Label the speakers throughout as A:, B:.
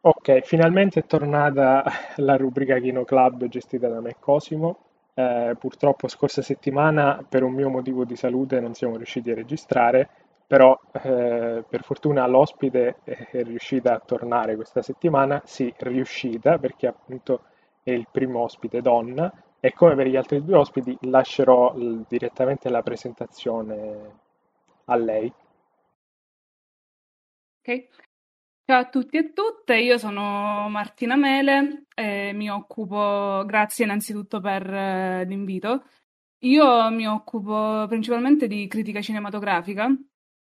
A: Ok, finalmente è tornata la rubrica Kino Club gestita da me Cosimo. Eh, purtroppo scorsa settimana per un mio motivo di salute non siamo riusciti a registrare, però eh, per fortuna l'ospite è riuscita a tornare questa settimana, sì, riuscita perché appunto è il primo ospite donna e come per gli altri due ospiti lascerò direttamente la presentazione a lei.
B: Ok, Ciao a tutti e tutte, io sono Martina Mele e mi occupo, grazie innanzitutto per eh, l'invito, io mi occupo principalmente di critica cinematografica,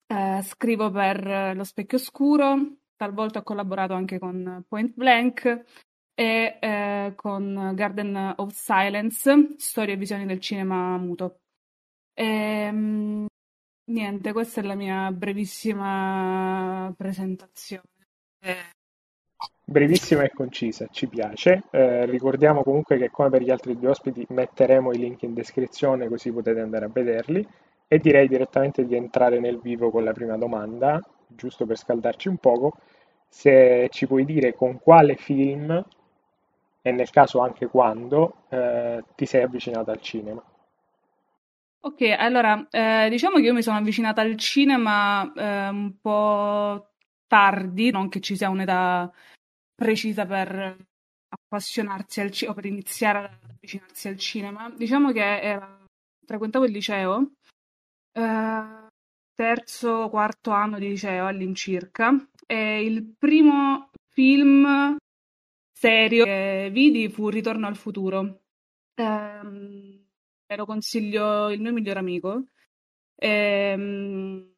B: eh, scrivo per eh, Lo Specchio Oscuro, talvolta ho collaborato anche con Point Blank e eh, con Garden of Silence, storie e visioni del cinema muto. E, ehm, niente, questa è la mia brevissima presentazione.
A: Brevissima e concisa, ci piace. Eh, ricordiamo comunque che come per gli altri due ospiti metteremo i link in descrizione così potete andare a vederli e direi direttamente di entrare nel vivo con la prima domanda, giusto per scaldarci un poco, se ci puoi dire con quale film e nel caso anche quando eh, ti sei avvicinata al cinema.
B: Ok, allora eh, diciamo che io mi sono avvicinata al cinema eh, un po' tardi, non che ci sia un'età precisa per appassionarsi al cinema o per iniziare ad avvicinarsi al cinema. Diciamo che era, frequentavo il liceo, eh, terzo, quarto anno di liceo all'incirca, e il primo film serio che vidi fu Ritorno al futuro. Eh, lo consiglio il mio migliore amico. Eh,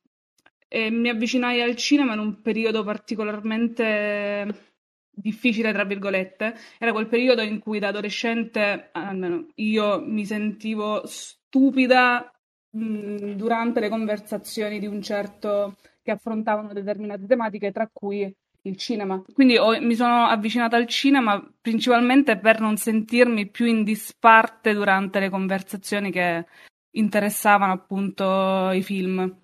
B: e mi avvicinai al cinema in un periodo particolarmente difficile, tra virgolette. Era quel periodo in cui da adolescente, almeno io mi sentivo stupida mh, durante le conversazioni di un certo che affrontavano determinate tematiche, tra cui il cinema. Quindi ho, mi sono avvicinata al cinema principalmente per non sentirmi più in disparte durante le conversazioni che interessavano appunto i film.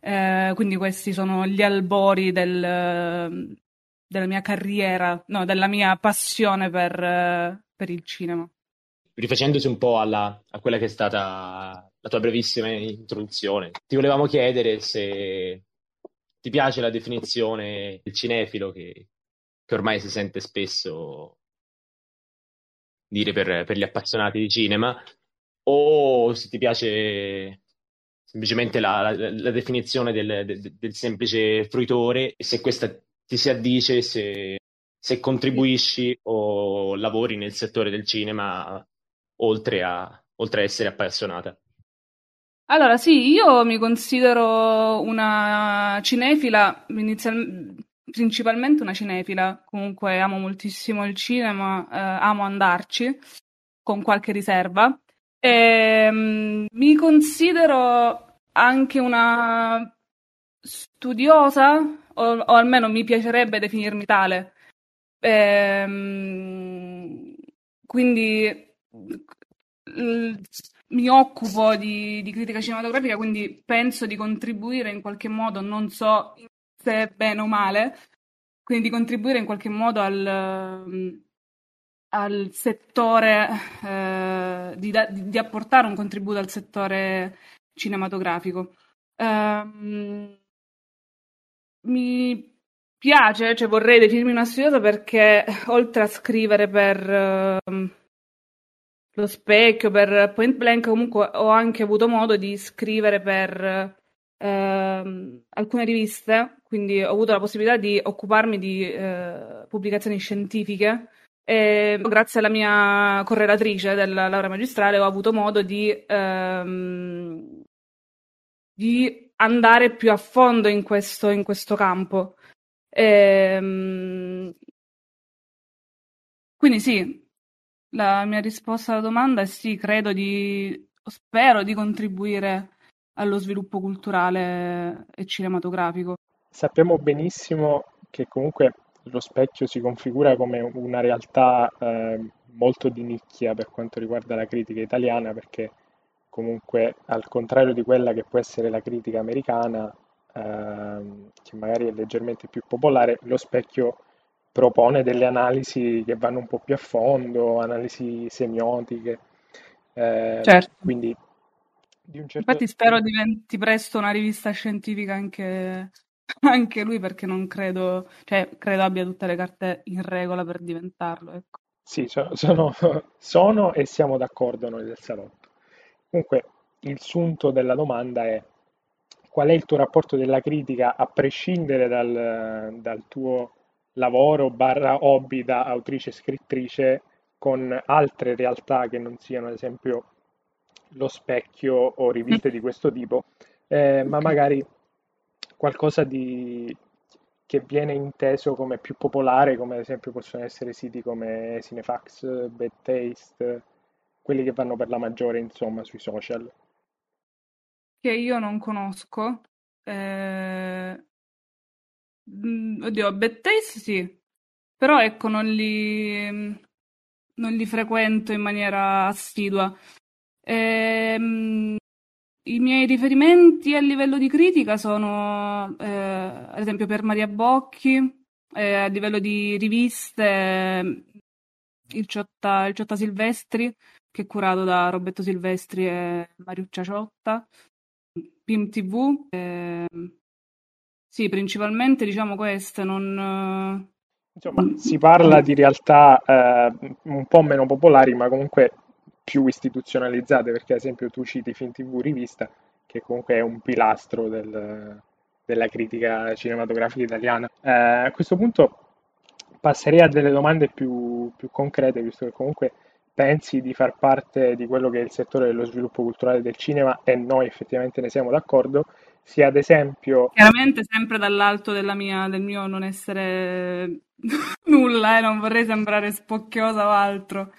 B: Eh, quindi questi sono gli albori del, della mia carriera, no, della mia passione per, per il cinema.
C: Rifacendosi un po' alla, a quella che è stata la tua brevissima introduzione, ti volevamo chiedere se ti piace la definizione del cinefilo che, che ormai si sente spesso dire per, per, gli appassionati di cinema, o se ti piace semplicemente la, la, la definizione del, del, del, semplice fruitore se questa ti si addice, se, se contribuisci o lavori nel settore del cinema oltre a, oltre a essere appassionata.
B: Allora, sì, io mi considero una cinefila, inizial... principalmente una cinefila, comunque amo moltissimo il cinema, eh, amo andarci, con qualche riserva. E, ehm, mi considero anche una studiosa, o, o almeno mi piacerebbe definirmi tale. E, ehm, quindi mi occupo di, di, critica cinematografica, quindi penso di contribuire in qualche modo, non so se bene o male, quindi di contribuire in qualche modo al al settore, eh, di, di, di, apportare un contributo al settore cinematografico. Um, mi piace, cioè vorrei definirmi una studiosa perché oltre a scrivere per uh, lo specchio, per Point Blank, comunque ho anche avuto modo di scrivere per uh, alcune riviste, quindi ho avuto la possibilità di occuparmi di uh, pubblicazioni scientifiche e grazie alla mia correlatrice della laurea magistrale ho avuto modo di, ehm, di andare più a fondo in questo, in questo campo. E, ehm, quindi sì, la mia risposta alla domanda è sì, credo di, spero di contribuire allo sviluppo culturale e cinematografico.
A: Sappiamo benissimo che comunque lo specchio si configura come una realtà eh, molto di nicchia per quanto riguarda la critica italiana perché comunque al contrario di quella che può essere la critica americana, ehm, che magari è leggermente più popolare, lo specchio propone delle analisi che vanno un po' più a fondo, analisi semiotiche. Eh,
B: certo.
A: Quindi
B: di un certo... Infatti spero diventi presto una rivista scientifica anche, anche lui perché non credo, cioè credo abbia tutte le carte in regola per diventarlo. Ecco.
A: Sì, sono, sono, sono e siamo d'accordo noi del salotto. Comunque il sunto della domanda è qual è il tuo rapporto della critica a prescindere dal, dal tuo lavoro barra hobby da autrice e scrittrice con altre realtà che non siano ad esempio lo specchio o riviste di questo tipo, eh, ma magari qualcosa di, che viene inteso come più popolare, come ad esempio possono essere siti come Cinefax, Bad Taste, quelli che vanno per la maggiore, insomma, sui social.
B: Che io non conosco. Eh... Mm, oddio, Bad Taste sì, però ecco, non li, non li frequento in maniera assidua. Ehm, I miei riferimenti a livello di critica sono, eh, ad esempio, per Maria Bocchi, eh, a livello di riviste, il Ciotta, il Ciotta Silvestri, che è curato da Roberto Silvestri e Mariuccia Ciotta, Pim TV. Eh, sì, principalmente diciamo queste, non...
A: Insomma, si parla di realtà eh, un po' meno popolari, ma comunque più istituzionalizzate, perché ad esempio tu citi Film TV Rivista, che comunque è un pilastro del, della critica cinematografica italiana. Eh, a questo punto passerei a delle domande più, più, concrete, visto che comunque pensi di far parte di quello che è il settore dello sviluppo culturale del cinema e noi effettivamente ne siamo d'accordo, sia ad esempio...
B: Chiaramente sempre dall'alto mia, del mio non essere nulla, eh, non vorrei sembrare spocchiosa o altro.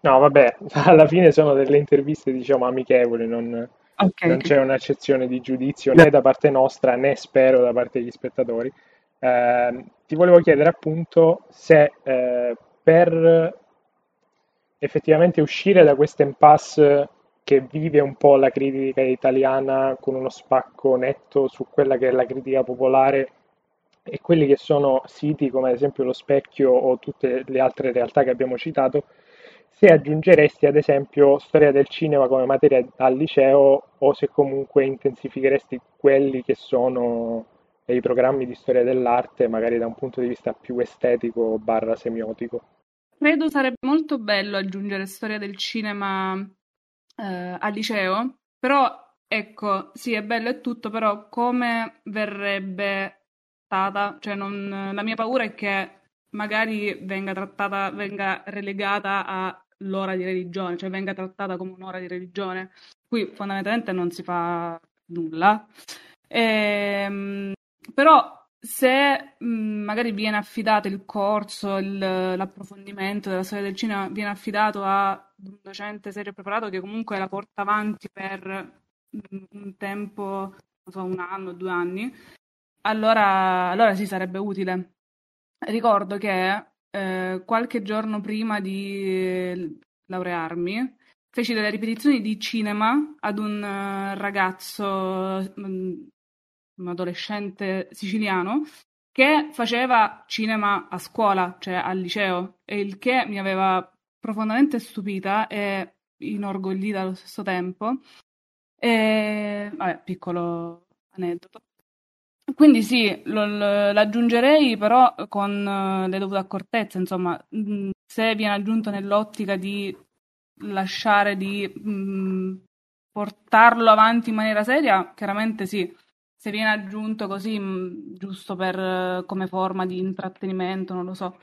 A: No, vabbè, alla fine sono delle interviste, diciamo, amichevoli, non, okay, non c'è un'accezione di giudizio né da parte nostra né spero da parte degli spettatori. Eh, ti volevo chiedere appunto se eh, per effettivamente uscire da questo impasse che vive un po' la critica italiana con uno spacco netto su quella che è la critica popolare e quelli che sono siti come ad esempio lo Specchio o tutte le altre realtà che abbiamo citato, se aggiungeresti ad esempio storia del cinema come materia al liceo o se comunque intensificheresti quelli che sono i programmi di storia dell'arte, magari da un punto di vista più estetico barra semiotico.
B: Credo sarebbe molto bello aggiungere storia del cinema eh, al liceo, però ecco, sì, è bello e tutto, però come verrebbe stata, cioè non, la mia paura è che magari venga trattata, venga relegata a l'ora di religione, cioè venga trattata come un'ora di religione. Qui fondamentalmente non si fa nulla. Ehm, però se magari viene affidato il corso, il, l'approfondimento della storia del cinema, viene affidato a un docente serio preparato che comunque la porta avanti per un tempo, non so, un anno, due anni, allora, allora sì sarebbe utile. Ricordo che eh, qualche giorno prima di laurearmi, feci delle ripetizioni di cinema ad un uh, ragazzo, un adolescente siciliano, che faceva cinema a scuola, cioè al liceo, e il che mi aveva profondamente stupita e inorgoglita allo stesso tempo. E, vabbè, piccolo aneddoto. Quindi sì, lo, l'aggiungerei però con uh, le dovute accortezze, insomma, mh, se viene aggiunto nell'ottica di lasciare di mh, portarlo avanti in maniera seria, chiaramente sì. Se viene aggiunto così, mh, giusto per come forma di intrattenimento, non lo so.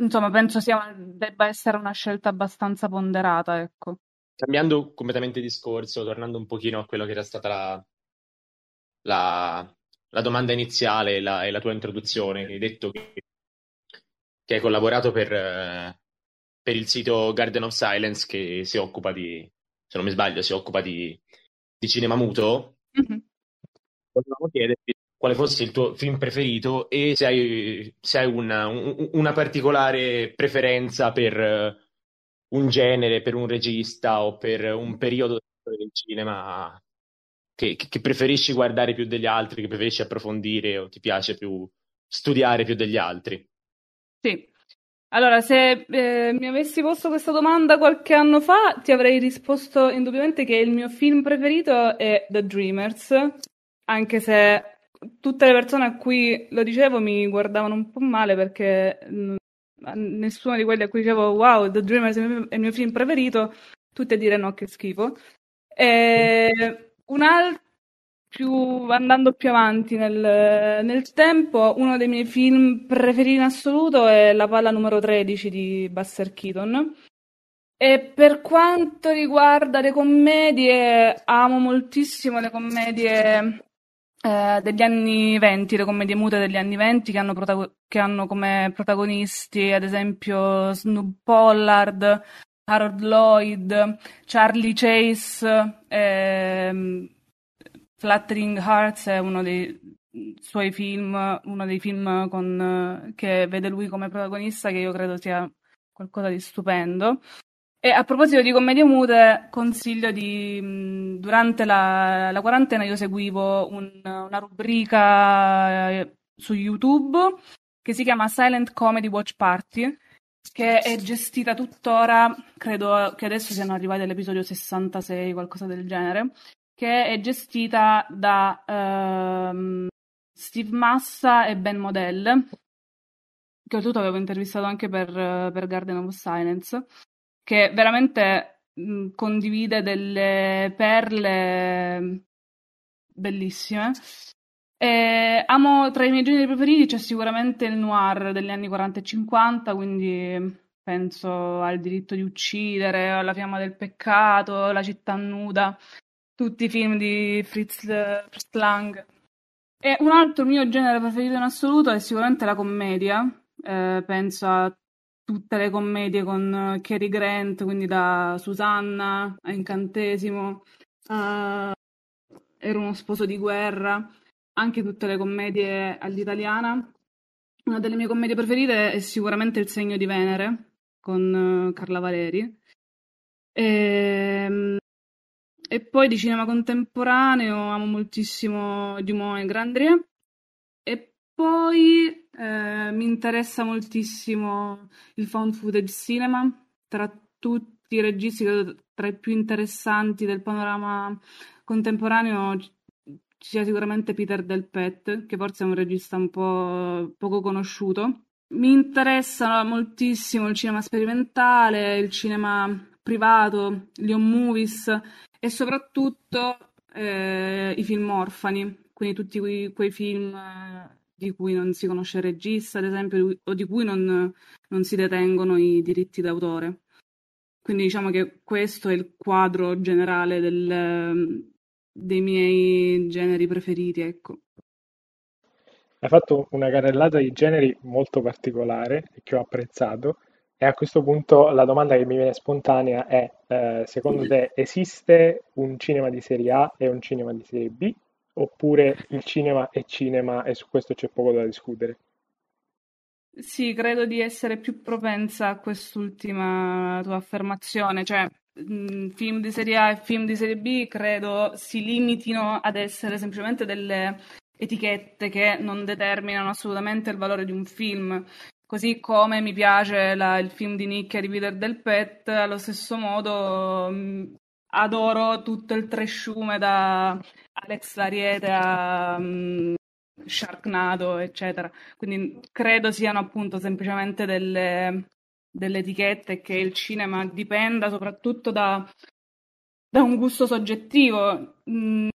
B: Insomma, penso sia, debba essere una scelta abbastanza ponderata, ecco.
C: Cambiando completamente discorso, tornando un pochino a quello che era stata la, la, la domanda iniziale e la, e la, tua introduzione, hai detto che, che hai collaborato per, eh, per, il sito Garden of Silence che si occupa di, se non mi sbaglio, si occupa di, di cinema muto. Mm-hmm. Volevamo chiederti quale fosse il tuo film preferito e se hai, se hai una, un, una, particolare preferenza per, un genere, per un regista o per un periodo del cinema che, che, preferisci guardare più degli altri, che preferisci approfondire o ti piace più studiare più degli altri?
B: Sì. Allora, se eh, mi avessi posto questa domanda qualche anno fa, ti avrei risposto indubbiamente che il mio film preferito è The Dreamers, anche se tutte le persone a cui lo dicevo mi guardavano un po' male perché mh, nessuno di quelli a cui dicevo wow, The Dreamers è il mio, è il mio film preferito, tutti a dire no, che schifo. E un altro, andando più avanti nel, nel, tempo, uno dei miei film preferiti in assoluto è La palla numero 13 di Buster Keaton. E per quanto riguarda le commedie, amo moltissimo le commedie eh, degli anni 20, le commedie mute degli anni 20 che hanno, protago- che hanno come protagonisti, ad esempio, Snoop Pollard, Harold Lloyd, Charlie Chase, ehm, Fluttering Hearts è uno dei suoi film, uno dei film con, che vede lui come protagonista, che io credo sia qualcosa di stupendo. E a proposito di commedie mute, consiglio di... Durante la, la quarantena io seguivo un, una rubrica eh, su YouTube che si chiama Silent Comedy Watch Party, che è gestita tuttora, credo che adesso siano arrivati all'episodio 66, qualcosa del genere, che è gestita da uh, Steve Massa e Ben Modell, che oltretutto avevo intervistato anche per, per Garden of Silence che veramente mh, condivide delle perle bellissime. E amo tra i miei generi preferiti c'è sicuramente il noir degli anni 40 e 50, quindi penso al diritto di uccidere, alla fiamma del peccato, la città nuda, tutti i film di Fritz, Fritz Lang. E un altro mio genere preferito in assoluto è sicuramente la commedia. Eh, penso a tutte le commedie con Cary Grant, quindi da Susanna a Incantesimo, a Era uno sposo di guerra, anche tutte le commedie all'italiana. Una delle mie commedie preferite è sicuramente Il segno di Venere con Carla Valeri. E, ehm, e poi di cinema contemporaneo amo moltissimo Dumont e Grandrier. E poi eh, mi interessa moltissimo il found footage cinema, tra tutti i registi, tra i più interessanti del panorama contemporaneo ci sia sicuramente Peter Del Pet, che forse è un regista un po' poco conosciuto. Mi interessa moltissimo il cinema sperimentale, il cinema privato, gli home movies e soprattutto eh, i film orfani, quindi tutti quei, quei film eh, di cui non si conosce il regista, ad esempio, o di cui non, non si detengono i diritti d'autore. Quindi diciamo che questo è il quadro generale del, dei miei generi preferiti, ecco.
A: Hai fatto una carrellata di generi molto particolare e che ho apprezzato. E a questo punto la domanda che mi viene spontanea è, eh, secondo te esiste un cinema di serie A e un cinema di serie B? Oppure il cinema è cinema e su questo c'è poco da discutere?
B: Sì, credo di essere più propensa a quest'ultima tua affermazione, cioè mh, film di serie A e film di serie B credo si limitino ad essere semplicemente delle etichette che non determinano assolutamente il valore di un film. Così come mi piace la, il film di Nicchia di Peter Del Pet, allo stesso modo mh, adoro tutto il tresciume da Alex Lariete a um, Sharknado, eccetera. Quindi credo siano appunto semplicemente delle, delle etichette che il cinema dipenda soprattutto da, da un gusto soggettivo. Mm,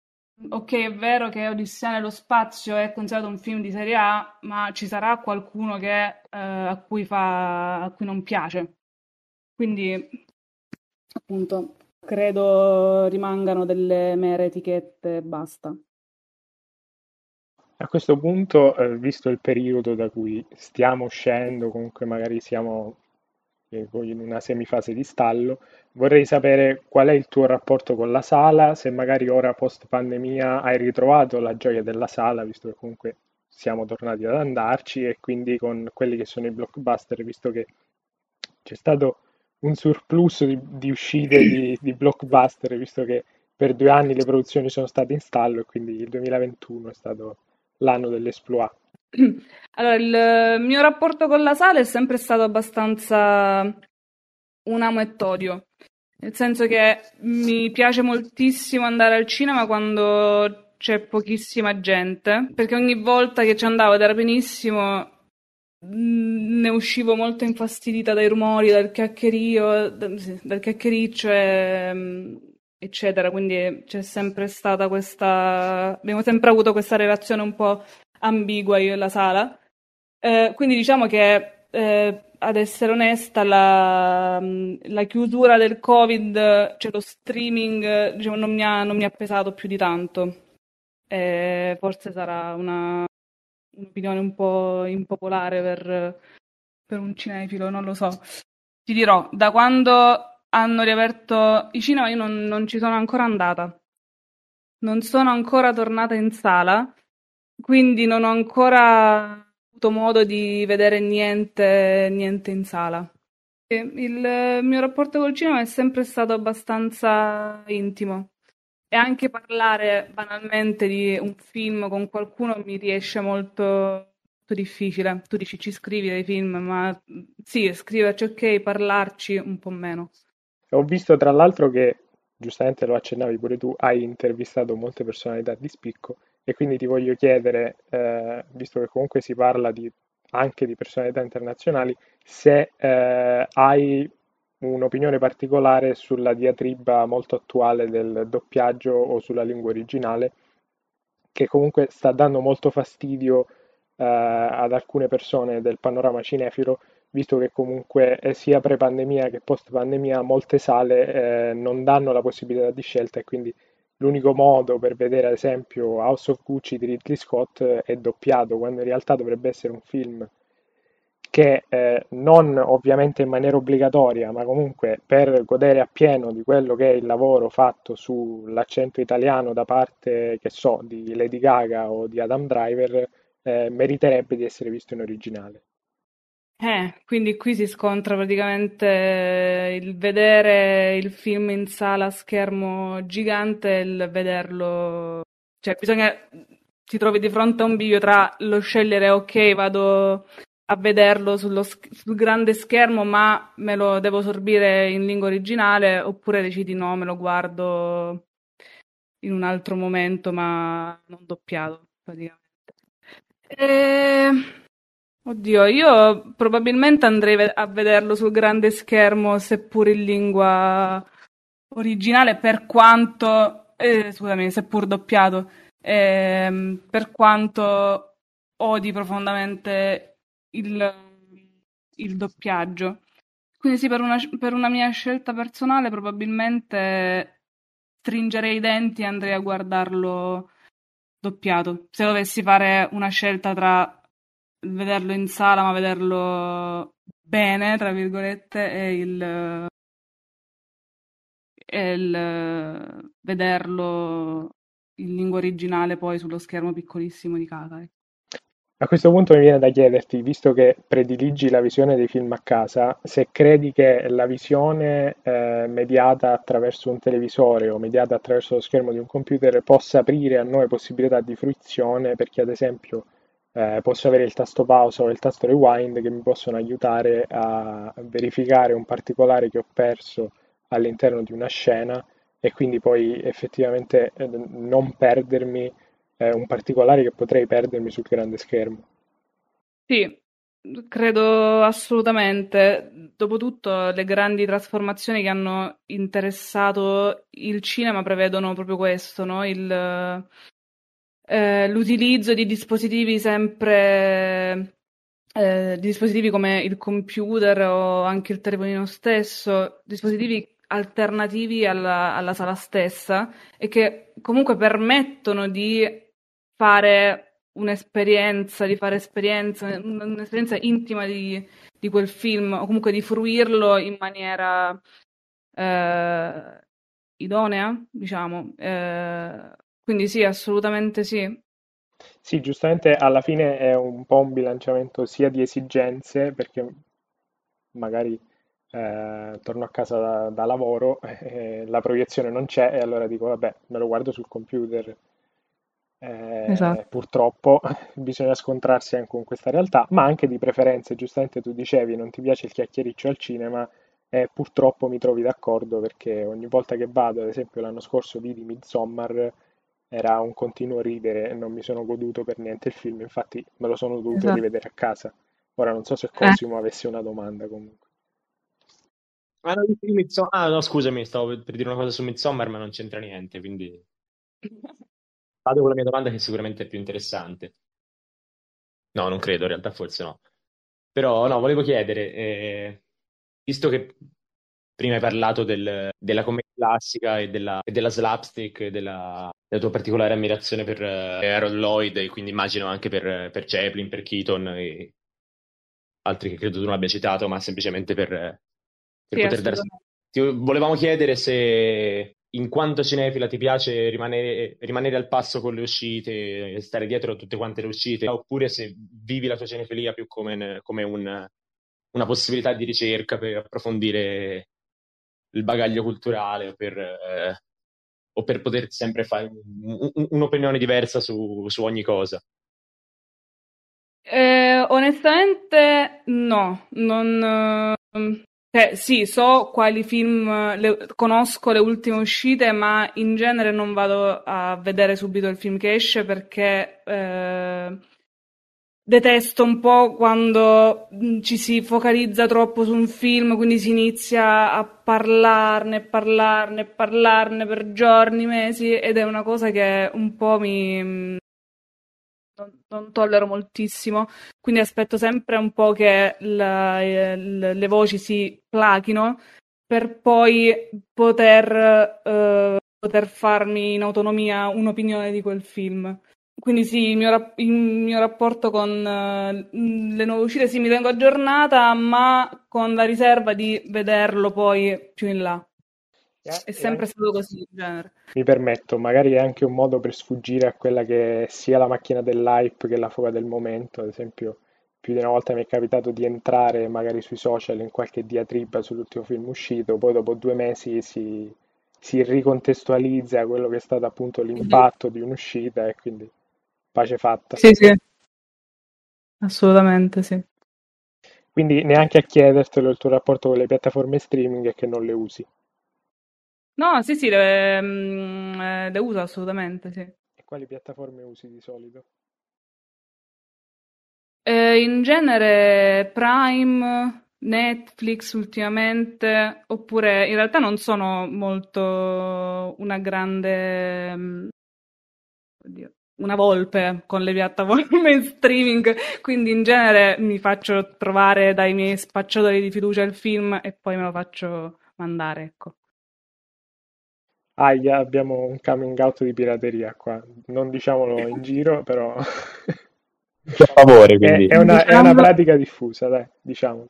B: ok, è vero che Odissea nello spazio è considerato un film di serie A, ma ci sarà qualcuno che, eh, a, cui fa, a cui non piace. Quindi, appunto, credo rimangano delle mere etichette e basta.
A: A questo punto, eh, visto il periodo da cui stiamo uscendo, comunque magari siamo eh, in una semifase di stallo, vorrei sapere qual è il tuo rapporto con la sala, se magari ora post pandemia hai ritrovato la gioia della sala, visto che comunque siamo tornati ad andarci e quindi con quelli che sono i blockbuster, visto che c'è stato un surplus di, di uscite di, di, blockbuster, visto che per due anni le produzioni sono state in stallo e quindi il 2021 è stato l'anno dell'esploit.
B: Allora, il mio rapporto con la sala è sempre stato abbastanza un amo e todio, nel senso che mi piace moltissimo andare al cinema quando c'è pochissima gente, perché ogni volta che ci andavo ed era benissimo, ne uscivo molto infastidita dai rumori, dal chiacchierio, dal chiacchiericcio mm, eccetera, quindi c'è sempre stata questa, abbiamo sempre avuto questa relazione un po' ambigua io e la sala. Eh, quindi diciamo che, eh, ad essere onesta, la, la, chiusura del Covid, cioè lo streaming, diciamo, non, mi ha, non mi ha pesato più di tanto. Eh, forse sarà una, un'opinione un po' impopolare per, per un cinefilo, non lo so. Ti dirò, da quando hanno riaperto i cinema io non, non ci sono ancora andata. Non sono ancora tornata in sala quindi non ho ancora avuto modo di vedere niente, niente in sala. Il mio rapporto col cinema è sempre stato abbastanza intimo e anche parlare banalmente di un film con qualcuno mi riesce molto, molto difficile. Tu dici ci scrivi dei film, ma sì, scriverci ok, parlarci un po' meno.
A: Ho visto tra l'altro che, giustamente lo accennavi pure tu, hai intervistato molte personalità di spicco e quindi ti voglio chiedere, eh, visto che comunque si parla di, anche di personalità internazionali, se eh, hai un'opinione particolare sulla diatriba molto attuale del doppiaggio o sulla lingua originale, che comunque sta dando molto fastidio eh, ad alcune persone del panorama cinefilo, visto che comunque sia pre-pandemia che post-pandemia molte sale eh, non danno la possibilità di scelta e quindi l'unico modo per vedere ad esempio House of Gucci di Ridley Scott è doppiato, quando in realtà dovrebbe essere un film che eh, non ovviamente in maniera obbligatoria, ma comunque per godere appieno di quello che è il lavoro fatto sull'accento italiano da parte, che so, di Lady Gaga o di Adam Driver, eh, meriterebbe di essere visto in originale.
B: Eh, quindi qui si scontra praticamente il vedere il film in sala a schermo gigante e il vederlo... Cioè, bisogna... ti trovi di fronte a un bivio tra lo scegliere, ok, vado a vederlo sullo, sul grande schermo, ma me lo devo sorbire in lingua originale, oppure decidi no, me lo guardo in un altro momento, ma non doppiato, praticamente. E... Oddio, io probabilmente andrei a vederlo sul grande schermo, seppur in lingua originale, per quanto, eh, scusami, seppur doppiato, eh, per quanto odi profondamente il, il doppiaggio. Quindi sì, per una, per una mia scelta personale probabilmente stringerei i denti e andrei a guardarlo doppiato. Se dovessi fare una scelta tra vederlo in sala, ma vederlo bene, tra virgolette, è il, è il vederlo in lingua originale poi sullo schermo piccolissimo di casa.
A: A questo punto mi viene da chiederti, visto che prediligi la visione dei film a casa, se credi che la visione eh, mediata attraverso un televisore o mediata attraverso lo schermo di un computer possa aprire a nuove possibilità di fruizione, perché ad esempio eh, posso avere il tasto pausa o il tasto rewind che mi possono aiutare a verificare un particolare che ho perso all'interno di una scena e quindi poi effettivamente eh, non perdermi eh, un particolare che potrei perdermi sul grande schermo.
B: Sì, credo assolutamente. Dopotutto le grandi trasformazioni che hanno interessato il cinema prevedono proprio questo, no? il, eh, l'utilizzo di dispositivi sempre eh, dispositivi come il computer o anche il telefonino stesso, dispositivi alternativi alla, alla, sala stessa e che comunque permettono di fare un'esperienza, di fare esperienza, un'esperienza intima di, di quel film o comunque di fruirlo in maniera eh, idonea, diciamo. Eh, quindi sì, assolutamente sì.
A: Sì, giustamente alla fine è un po' un bilanciamento sia di esigenze, perché magari eh, torno a casa da, da lavoro, eh, la proiezione non c'è e allora dico vabbè, me lo guardo sul computer. Eh,
B: Esatto.
A: purtroppo bisogna scontrarsi anche con questa realtà, ma anche di preferenze, giustamente tu dicevi, non ti piace il chiacchiericcio al cinema e purtroppo mi trovi d'accordo perché ogni volta che vado, ad esempio l'anno scorso vidi Midsommar, era un continuo ridere e non mi sono goduto per niente il film, infatti me lo sono dovuto
B: Esatto.
A: rivedere a casa. Ora non so se
B: Eh.
A: Cosimo avesse una domanda comunque.
C: Ah, no, di Midsommar- ah, no, scusami, stavo per per dire una cosa su Midsommar, ma non c'entra niente, quindi vado con la mia domanda che sicuramente è più interessante. No, non credo, in realtà forse no. Però, no, volevo chiedere, eh, visto che prima hai parlato del- della commedia classica e della, e della slapstick, e della, della tua particolare ammirazione per eh, Harold Lloyd, e quindi immagino anche per, per Chaplin, per Keaton e altri che credo tu non abbia citato, ma semplicemente per, per poter
B: assolutamente.
C: Ti volevamo chiedere se in quanto cinefila ti piace rimanere, rimanere al passo con le uscite, stare dietro a tutte quante le uscite, oppure se vivi la tua cinefilia più come, come un- una possibilità di ricerca per approfondire il bagaglio culturale o per, eh, o per poter sempre fare un- un- un'opinione diversa su, su ogni cosa.
B: Eh, onestamente no, non... cioè, sì, so quali film, eh, le- conosco le ultime uscite, ma in genere non vado a vedere subito il film che esce perché eh, detesto un po' quando mh, ci si focalizza troppo su un film, quindi si inizia a parlarne, parlarne, parlarne per giorni, mesi, ed è una cosa che un po' mi... non, non tollero moltissimo. Quindi aspetto sempre un po' che la- eh, le le voci si plachino per poi poter, eh, poter farmi in autonomia un'opinione di quel film. Quindi sì, il mio, rap- il mio rapporto con eh, le nuove uscite sì, mi tengo aggiornata, ma con la riserva di vederlo poi più in là.
A: E-
B: È sempre stato così in genere.
A: Mi permetto, magari è anche un modo per sfuggire a quella che è sia la macchina dell'hype che la foga del momento. Ad esempio, più di una volta mi è capitato di entrare magari sui social in qualche diatriba sull'ultimo film uscito, poi dopo due mesi si, si ricontestualizza quello che è stato appunto l'impatto di un'uscita e quindi pace fatta.
B: Sì, sì, assolutamente sì.
A: Quindi neanche a chiedertelo il tuo rapporto con le piattaforme streaming e che non le usi.
B: No, sì, sì, le, mm, eh, le uso assolutamente, sì.
A: E quali piattaforme usi di solito?
B: Eh, in genere Prime, Netflix ultimamente, oppure in realtà non sono molto una grande, mm, oddio, una volpe con le piattaforme in streaming, quindi in genere mi faccio trovare dai miei spacciatori di fiducia il film e poi me lo faccio mandare, ecco.
A: Aia, abbiamo un coming out di pirateria qua. Non diciamolo in giro, però
C: A favore,
A: è,
C: quindi.
A: è una, è
B: Diciamo-
A: una pratica diffusa, dai, diciamo.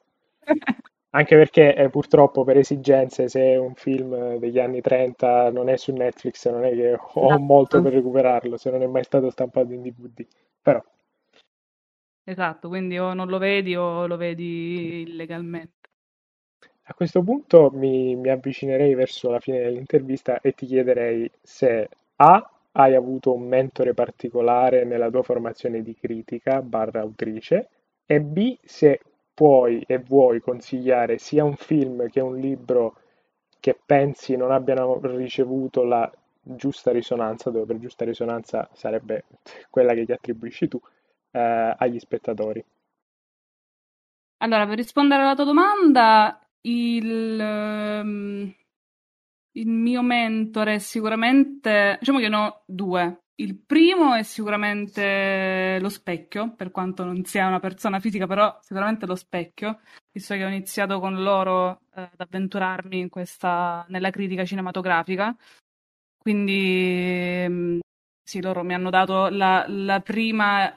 A: Anche perché eh, purtroppo per esigenze, se un film degli anni 30 non è su Netflix, non è che ho
B: Esatto.
A: molto per recuperarlo, se non è mai stato stampato in DVD. Però,
B: Esatto, quindi o non lo vedi o lo vedi illegalmente.
A: A questo punto mi, mi avvicinerei verso la fine dell'intervista e ti chiederei se A, hai avuto un mentore particolare nella tua formazione di critica barra autrice e B, se puoi e vuoi consigliare sia un film che un libro che pensi non abbiano ricevuto la giusta risonanza, dove per giusta risonanza sarebbe quella che gli attribuisci tu, eh, agli spettatori.
B: Allora, per rispondere alla tua domanda, il, ehm, il mio mentore è sicuramente, diciamo che ne ho due. Il primo è sicuramente lo specchio, per quanto non sia una persona fisica, però sicuramente lo specchio, visto che ho iniziato con loro eh, ad avventurarmi in questa, nella critica cinematografica. Quindi mm, sì, loro mi hanno dato la, la prima,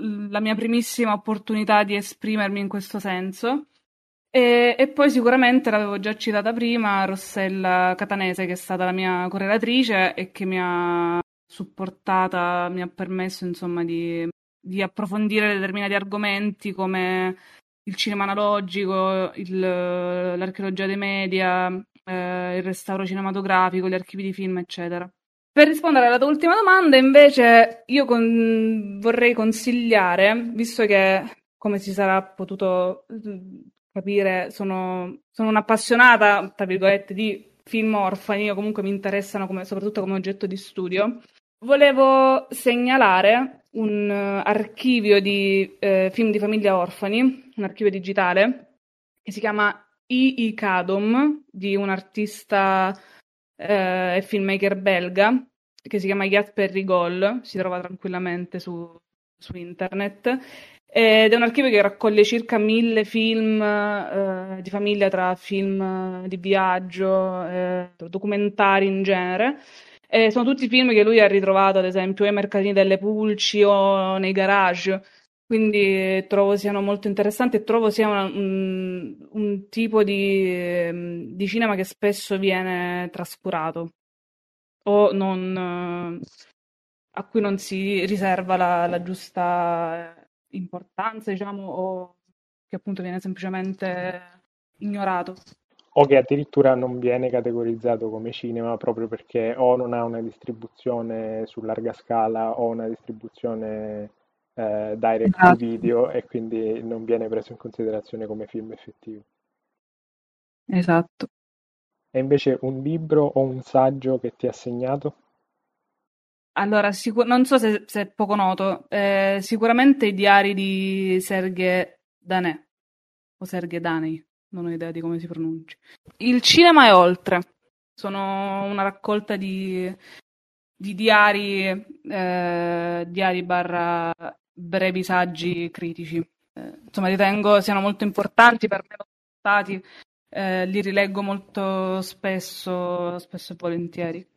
B: la mia primissima opportunità di esprimermi in questo senso. E, e poi sicuramente l'avevo già citata prima, Rossella Catanese, che è stata la mia correlatrice e che mi ha supportata, mi ha permesso insomma di, di approfondire determinati argomenti come il cinema analogico, il, l'archeologia dei media, eh, il restauro cinematografico, gli archivi di film, eccetera. Per rispondere alla tua ultima domanda, invece, io con... vorrei consigliare, visto che, come si sarà potuto capire, sono, sono un'appassionata, tra virgolette, di film orfani, o comunque mi interessano come, soprattutto come oggetto di studio, volevo segnalare un uh, archivio di uh, film di famiglia orfani, un archivio digitale, che si chiama I.I. Kadom, di un artista uh, e filmmaker belga, che si chiama Yat Perrigol, si trova tranquillamente su, su internet, ed è un archivio che raccoglie circa mille film eh, di famiglia tra film di viaggio, eh, documentari in genere. E sono tutti film che lui ha ritrovato, ad esempio, ai mercatini delle pulci o nei garage. Quindi trovo siano molto interessanti e trovo sia una, un, un, tipo di, di, cinema che spesso viene trascurato o non, a cui non si riserva la, la giusta importanza, diciamo, o che appunto viene semplicemente ignorato.
A: O che addirittura non viene categorizzato come cinema proprio perché o non ha una distribuzione su larga scala o una distribuzione eh, direct esatto. video e quindi non viene preso in considerazione come film effettivo.
B: Esatto.
A: E invece un libro o un saggio che ti ha segnato?
B: Allora, sicur- non so se, se, è poco noto, eh, sicuramente i diari di Serghe Danè, o Serghe Danei, non ho idea di come si pronunci. Il cinema è oltre, sono una raccolta di, di diari, eh, diari barra brevi saggi critici. Eh, insomma, ritengo siano molto importanti, per me stati, eh, li rileggo molto spesso, spesso e volentieri.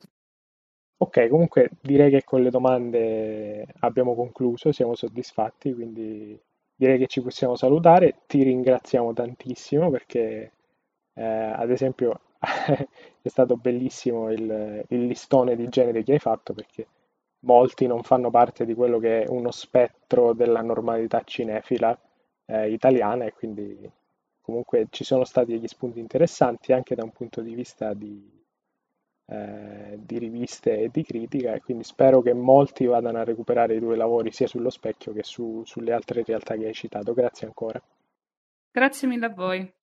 A: Ok, comunque direi che con le domande abbiamo concluso, siamo soddisfatti, quindi direi che ci possiamo salutare. Ti ringraziamo tantissimo perché, eh, ad esempio, è stato bellissimo il, il, listone di genere che hai fatto perché molti non fanno parte di quello che è uno spettro della normalità cinefila eh, italiana e quindi comunque ci sono stati degli spunti interessanti anche da un punto di vista di eh, di riviste e di critica e quindi spero che molti vadano a recuperare i tuoi lavori sia sullo specchio che su, sulle altre realtà che hai citato. Grazie ancora.
B: Grazie mille a voi.